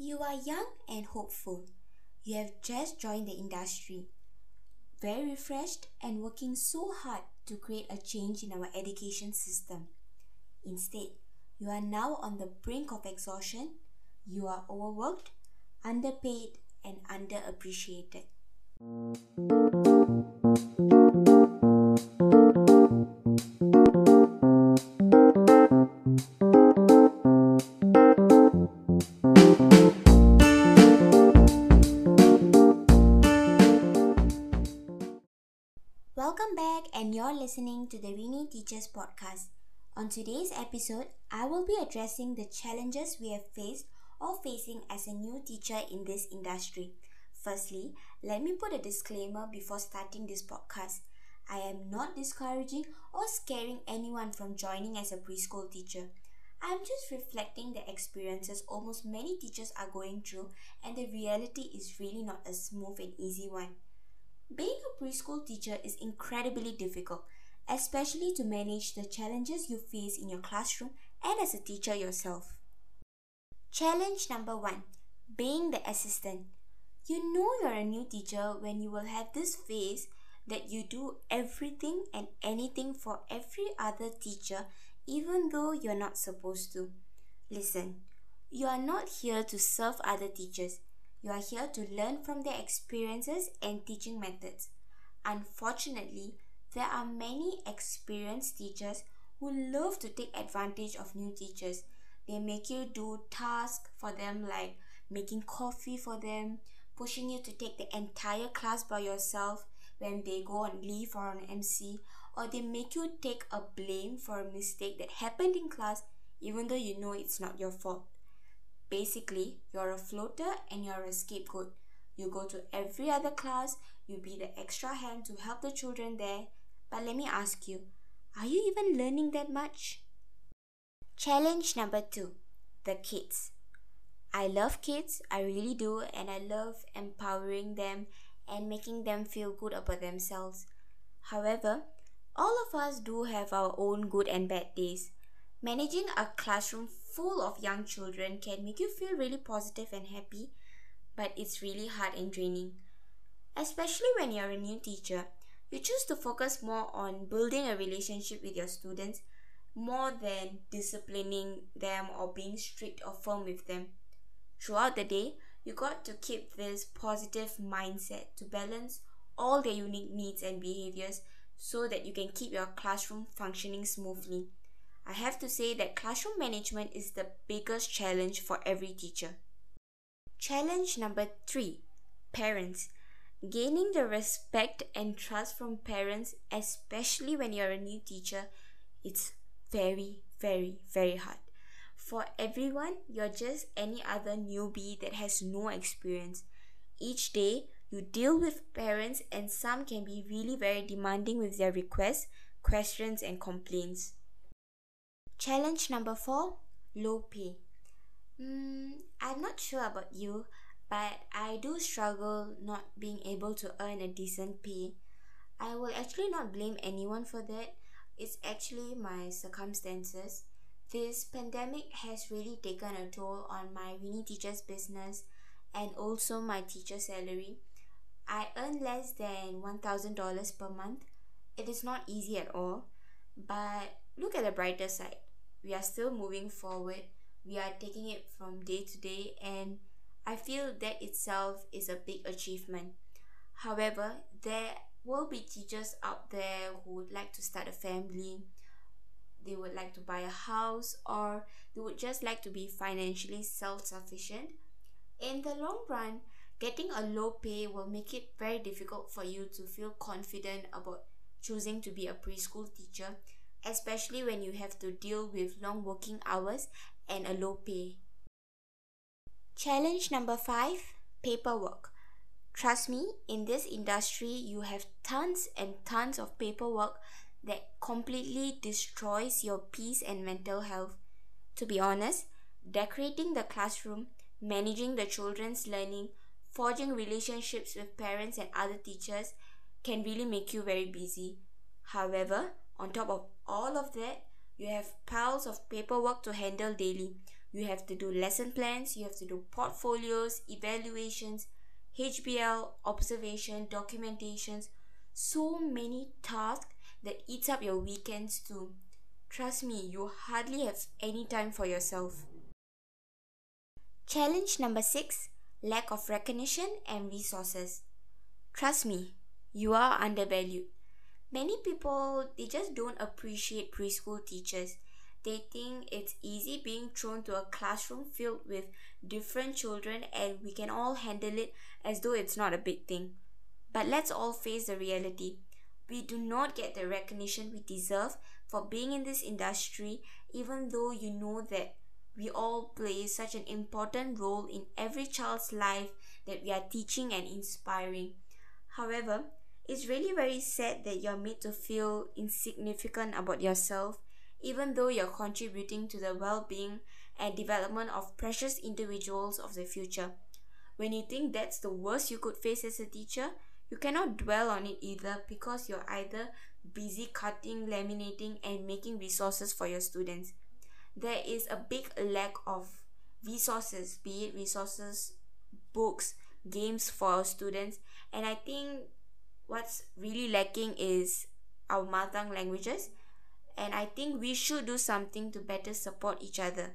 You are young and hopeful. You have just joined the industry, very refreshed and working so hard to create a change in our education system. Instead, you are now on the brink of exhaustion, you are overworked, underpaid, and underappreciated. Listening to the Rini Teachers Podcast. On today's episode, I will be addressing the challenges we have faced or facing as a new teacher in this industry. Firstly, let me put a disclaimer before starting this podcast. I am not discouraging or scaring anyone from joining as a preschool teacher. I am just reflecting the experiences almost many teachers are going through, and the reality is really not a smooth and easy one. Being a preschool teacher is incredibly difficult, especially to manage the challenges you face in your classroom and as a teacher yourself. Challenge number one being the assistant. You know you're a new teacher when you will have this phase that you do everything and anything for every other teacher, even though you're not supposed to. Listen, you are not here to serve other teachers. You are here to learn from their experiences and teaching methods. Unfortunately, there are many experienced teachers who love to take advantage of new teachers. They make you do tasks for them like making coffee for them, pushing you to take the entire class by yourself when they go on leave or on MC, or they make you take a blame for a mistake that happened in class even though you know it's not your fault. Basically, you're a floater and you're a scapegoat. You go to every other class, you be the extra hand to help the children there. But let me ask you, are you even learning that much? Challenge number two the kids. I love kids, I really do, and I love empowering them and making them feel good about themselves. However, all of us do have our own good and bad days. Managing a classroom full of young children can make you feel really positive and happy, but it's really hard and draining. Especially when you're a new teacher, you choose to focus more on building a relationship with your students more than disciplining them or being strict or firm with them. Throughout the day, you got to keep this positive mindset to balance all their unique needs and behaviors so that you can keep your classroom functioning smoothly. I have to say that classroom management is the biggest challenge for every teacher. Challenge number three parents. Gaining the respect and trust from parents, especially when you're a new teacher, it's very, very, very hard. For everyone, you're just any other newbie that has no experience. Each day, you deal with parents, and some can be really very demanding with their requests, questions, and complaints. Challenge number four low pay. Mm, I'm not sure about you, but I do struggle not being able to earn a decent pay. I will actually not blame anyone for that. It's actually my circumstances. This pandemic has really taken a toll on my Rini teacher's business and also my teacher salary. I earn less than $1,000 per month. It is not easy at all, but look at the brighter side we are still moving forward. We are taking it from day to day and i feel that itself is a big achievement. However there will be teachers out there who would like to start a family. They would like to buy a house or they would just like to be financially self-sufficient. In the long run getting a low pay will make it very difficult for you to feel confident about choosing to be a preschool teacher especially when you have to deal with long working hours and a low pay. Challenge number five paperwork. Trust me, in this industry, you have tons and tons of paperwork that completely destroys your peace and mental health. To be honest, decorating the classroom, managing the children's learning, forging relationships with parents and other teachers can really make you very busy. However, on top of all of that, you have piles of paperwork to handle daily. You have to do lesson plans, you have to do portfolios, evaluations, HBL, observation, documentations, so many tasks that eats up your weekends too. Trust me, you hardly have any time for yourself. Challenge number six lack of recognition and resources. Trust me, you are undervalued. Many people they just don't appreciate preschool teachers. They think it's easy being thrown to a classroom filled with different children and we can all handle it as though it's not a big thing. But let's all face the reality. We do not get the recognition we deserve for being in this industry, even though you know that we all play such an important role in every child's life that we are teaching and inspiring. However, it's really very sad that you're made to feel insignificant about yourself, even though you're contributing to the well being and development of precious individuals of the future. When you think that's the worst you could face as a teacher, you cannot dwell on it either because you're either busy cutting, laminating, and making resources for your students there is a big lack of resources, be it resources, books, games for students. And I think what's really lacking is our mother tongue languages. And I think we should do something to better support each other.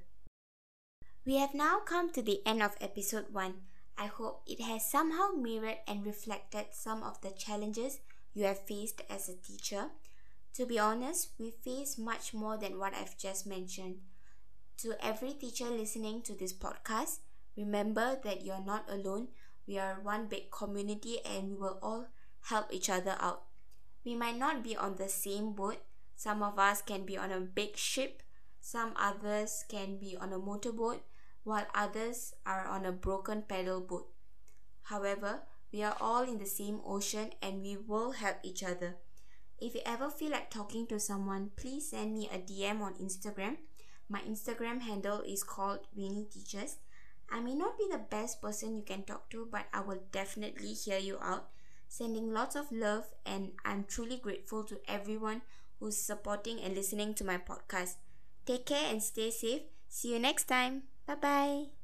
We have now come to the end of episode 1. I hope it has somehow mirrored and reflected some of the challenges you have faced as a teacher. To be honest, we face much more than what I've just mentioned. To every teacher listening to this podcast, remember that you're not alone. We are one big community and we will all help each other out. We might not be on the same boat. Some of us can be on a big ship, some others can be on a motorboat, while others are on a broken paddle boat. However, we are all in the same ocean and we will help each other. If you ever feel like talking to someone, please send me a DM on Instagram my Instagram handle is called Winnie Teachers. I may not be the best person you can talk to, but I will definitely hear you out. Sending lots of love, and I'm truly grateful to everyone who's supporting and listening to my podcast. Take care and stay safe. See you next time. Bye bye.